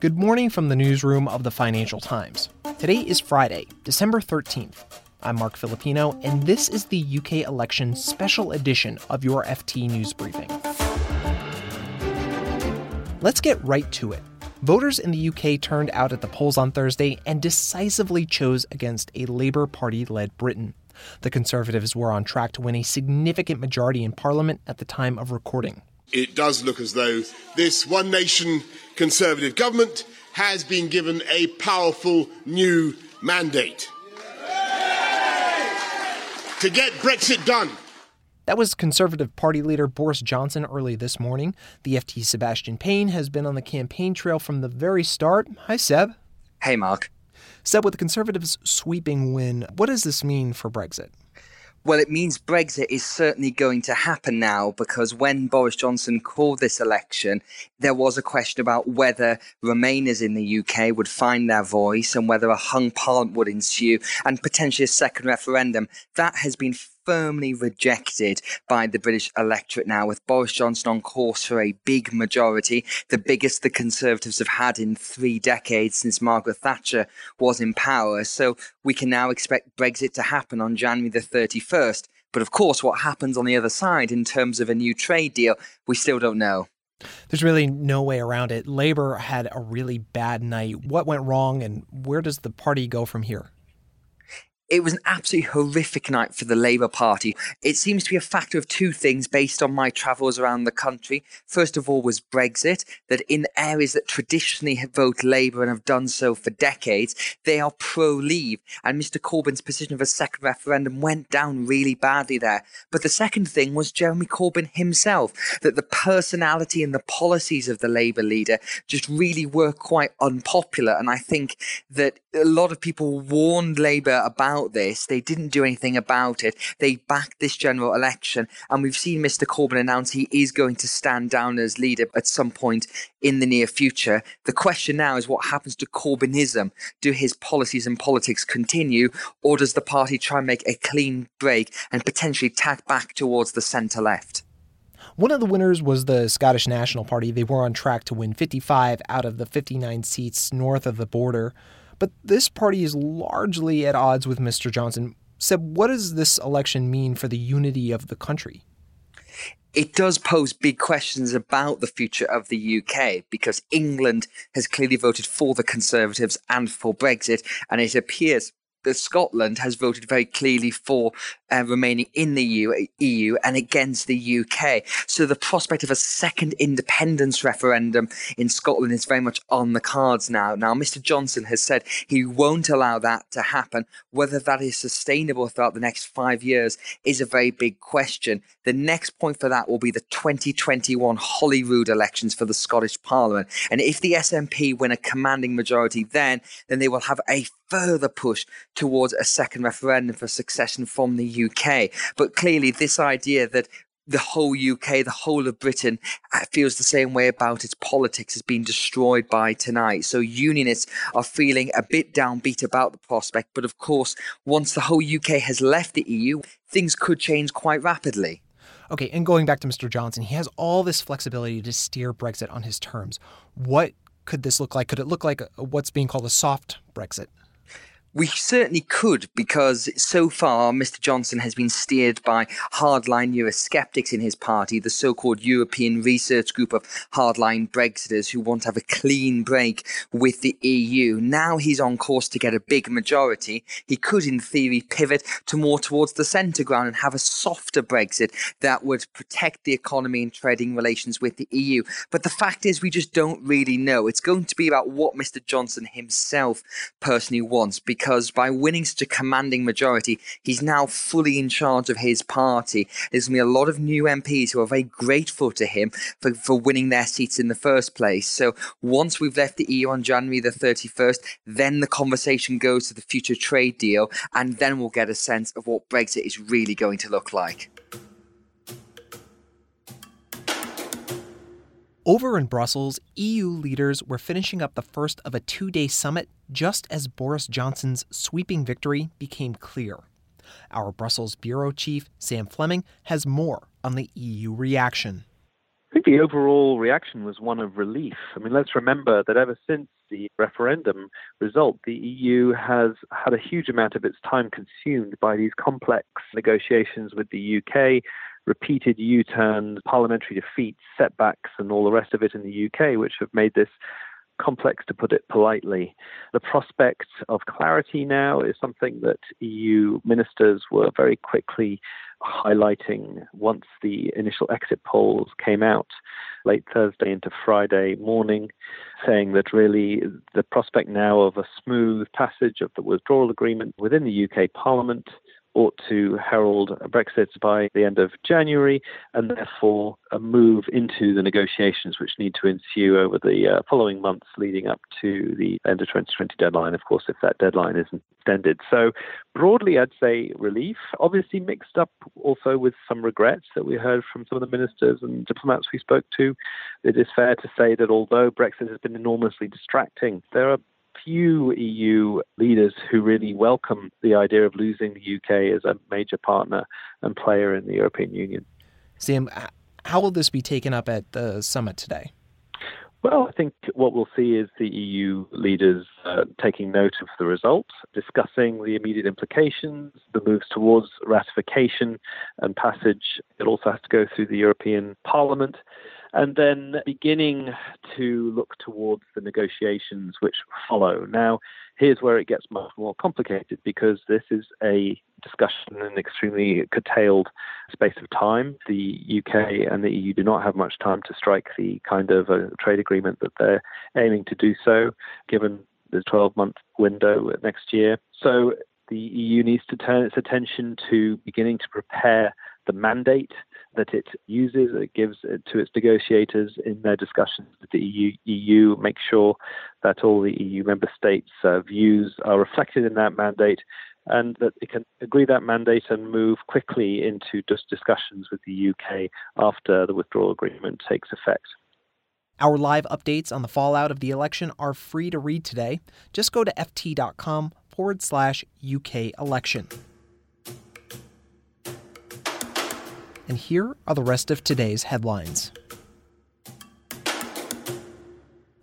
Good morning from the newsroom of the Financial Times. Today is Friday, December 13th. I'm Marc Filippino, and this is the UK election special edition of your FT News Briefing. Let's get right to it. Voters in the UK turned out at the polls on Thursday and decisively chose against a Labour Party led Britain. The Conservatives were on track to win a significant majority in Parliament at the time of recording. It does look as though this one nation Conservative government has been given a powerful new mandate to get Brexit done. That was Conservative Party leader Boris Johnson early this morning. The FT's Sebastian Payne has been on the campaign trail from the very start. Hi, Seb. Hey, Marc. Seb, with the Conservatives' sweeping win, what does this mean for Brexit? Well, it means Brexit is certainly going to happen now because when Boris Johnson called this election, there was a question about whether Remainers in the UK would find their voice and whether a hung parliament would ensue and potentially a second referendum. That has been firmly rejected by the British electorate now, with Boris Johnson on course for a big majority, the biggest the Conservatives have had in three decades since Margaret Thatcher was in power. So we can now expect Brexit to happen on January the 31st. But of course, what happens on the other side in terms of a new trade deal, we still don't know. There's really no way around it. Labor had a really bad night. What went wrong, and where does the party go from here? It was an absolutely horrific night for the Labour Party. It seems to be a factor of two things based on my travels around the country. First of all, was Brexit, that in areas that traditionally have voted Labour and have done so for decades, they are pro leave. And Mr. Corbyn's position of a second referendum went down really badly there. But the second thing was Jeremy Corbyn himself, that the personality and the policies of the Labour leader just really were quite unpopular. And I think that a lot of people warned Labour about this. They didn't do anything about it. They backed this general election. And we've seen Mr. Corbyn announce he is going to stand down as leader at some point in the near future. The question now is what happens to Corbynism? Do his policies and politics continue, or does the party try and make a clean break and potentially tack back towards the centre left? One of the winners was the Scottish National Party. They were on track to win 55 out of the 59 seats north of the border. But this party is largely at odds with Mr. Johnson. Seb, what does this election mean for the unity of the country? it does pose big questions about the future of the UK because England has clearly voted for the Conservatives and for Brexit, and it appears that Scotland has voted very clearly for uh, remaining in the EU, EU and against the UK. So the prospect of a second independence referendum in Scotland is very much on the cards now. Now, Mr. Johnson has said he won't allow that to happen. Whether that is sustainable throughout the next five years is a very big question. The next point for that will be the 2021 Holyrood elections for the Scottish Parliament. And if the SNP win a commanding majority then, then they will have a further push towards a second referendum for succession from the UK. But clearly, this idea that the whole UK, the whole of Britain uh, feels the same way about its politics has been destroyed by tonight. So unionists are feeling a bit downbeat about the prospect. But of course, once the whole UK has left the EU, things could change quite rapidly. Okay, and going back to Mr. Johnson, he has all this flexibility to steer Brexit on his terms. What could this look like? Could it look like what's being called a soft Brexit? We certainly could, because so far Mr. Johnson has been steered by hardline Eurosceptics in his party, the so called European Research Group of hardline Brexiters who want to have a clean break with the EU. Now he's on course to get a big majority. He could, in theory, pivot to more towards the centre ground and have a softer Brexit that would protect the economy and trading relations with the EU. But the fact is, we just don't really know. It's going to be about what Mr. Johnson himself personally wants. Because because by winning such a commanding majority, he's now fully in charge of his party. There's going to be a lot of new MPs who are very grateful to him for, for winning their seats in the first place. So once we've left the EU on January the 31st, then the conversation goes to the future trade deal, and then we'll get a sense of what Brexit is really going to look like. Over in Brussels, EU leaders were finishing up the first of a two day summit just as Boris Johnson's sweeping victory became clear. Our Brussels bureau chief, Sam Fleming, has more on the EU reaction. I think the overall reaction was one of relief. I mean, let's remember that ever since the referendum result, the EU has had a huge amount of its time consumed by these complex negotiations with the UK, repeated U turns, parliamentary defeats, setbacks, and all the rest of it in the UK, which have made this complex to put it politely. The prospect of clarity now is something that EU ministers were very quickly highlighting once the initial exit polls came out late Thursday into Friday morning, saying that really the prospect now of a smooth passage of the withdrawal agreement within the UK Parliament ought to herald Brexit by the end of January and therefore a move into the negotiations which need to ensue over the uh, following months leading up to the end of 2020 deadline, of course, if that deadline isn't extended. So, broadly, I'd say relief, obviously mixed up also with some regrets that we heard from some of the ministers and diplomats we spoke to. It is fair to say that although Brexit has been enormously distracting, there are few EU leaders who really welcome the idea of losing the UK as a major partner and player in the European Union. Sam, how will this be taken up at the summit today? Well, I think what we'll see is the EU leaders uh, taking note of the results, discussing the immediate implications, the moves towards ratification and passage. It also has to go through the European Parliament and then beginning to look towards the negotiations which follow. Now, here's where it gets much more complicated because this is a discussion in an extremely curtailed space of time. The UK and the EU do not have much time to strike the kind of a trade agreement that they're aiming to do so, given the 12 month window next year. So the EU needs to turn its attention to beginning to prepare the mandate that it uses, it gives to its negotiators in their discussions with the EU, EU make sure that all the EU member states' uh, views are reflected in that mandate and that it can agree that mandate and move quickly into just discussions with the UK after the withdrawal agreement takes effect. Our live updates on the fallout of the election are free to read today. Just go to ft.com forward slash UK election. And here are the rest of today's headlines.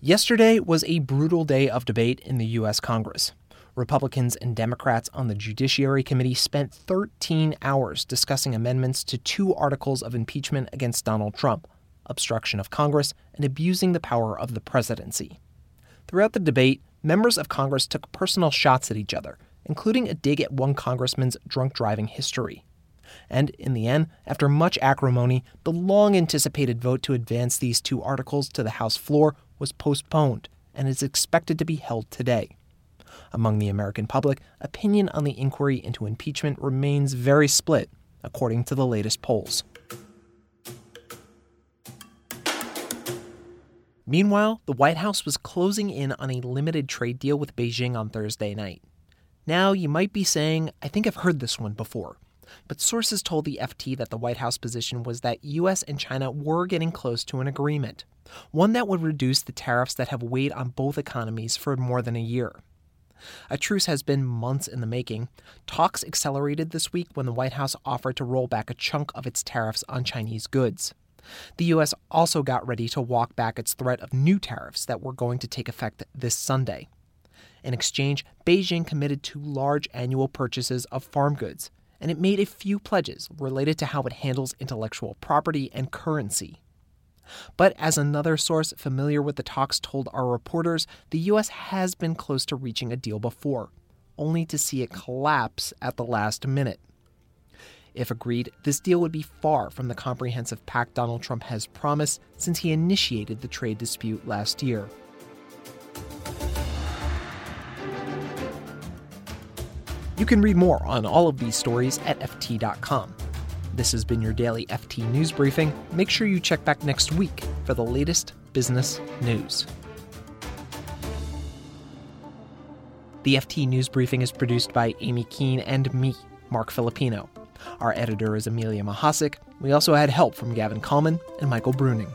Yesterday was a brutal day of debate in the U.S. Congress. Republicans and Democrats on the Judiciary Committee spent 13 hours discussing amendments to two articles of impeachment against Donald Trump obstruction of Congress and abusing the power of the presidency. Throughout the debate, members of Congress took personal shots at each other, including a dig at one congressman's drunk driving history. And in the end, after much acrimony, the long anticipated vote to advance these two articles to the House floor was postponed and is expected to be held today. Among the American public, opinion on the inquiry into impeachment remains very split, according to the latest polls. Meanwhile, the White House was closing in on a limited trade deal with Beijing on Thursday night. Now, you might be saying, I think I've heard this one before but sources told the FT that the White House position was that US and China were getting close to an agreement, one that would reduce the tariffs that have weighed on both economies for more than a year. A truce has been months in the making. Talks accelerated this week when the White House offered to roll back a chunk of its tariffs on Chinese goods. The U.S. also got ready to walk back its threat of new tariffs that were going to take effect this Sunday. In exchange, Beijing committed to large annual purchases of farm goods, and it made a few pledges related to how it handles intellectual property and currency. But as another source familiar with the talks told our reporters, the U.S. has been close to reaching a deal before, only to see it collapse at the last minute. If agreed, this deal would be far from the comprehensive pact Donald Trump has promised since he initiated the trade dispute last year. You can read more on all of these stories at FT.com. This has been your daily FT News Briefing. Make sure you check back next week for the latest business news. The FT News Briefing is produced by Amy Keene and me, Marc Filippino. Our editor is Amelia Mahasik. We also had help from Gavin Kallmann and Michael Bruning.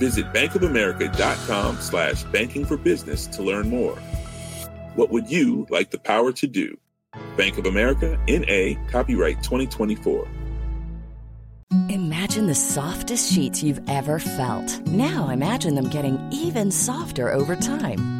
Visit bankofamerica.com slash banking for business to learn more. What would you like the power to do? Bank of America, N.A., copyright 2024. Imagine the softest sheets you've ever felt. Now imagine them getting even softer over time.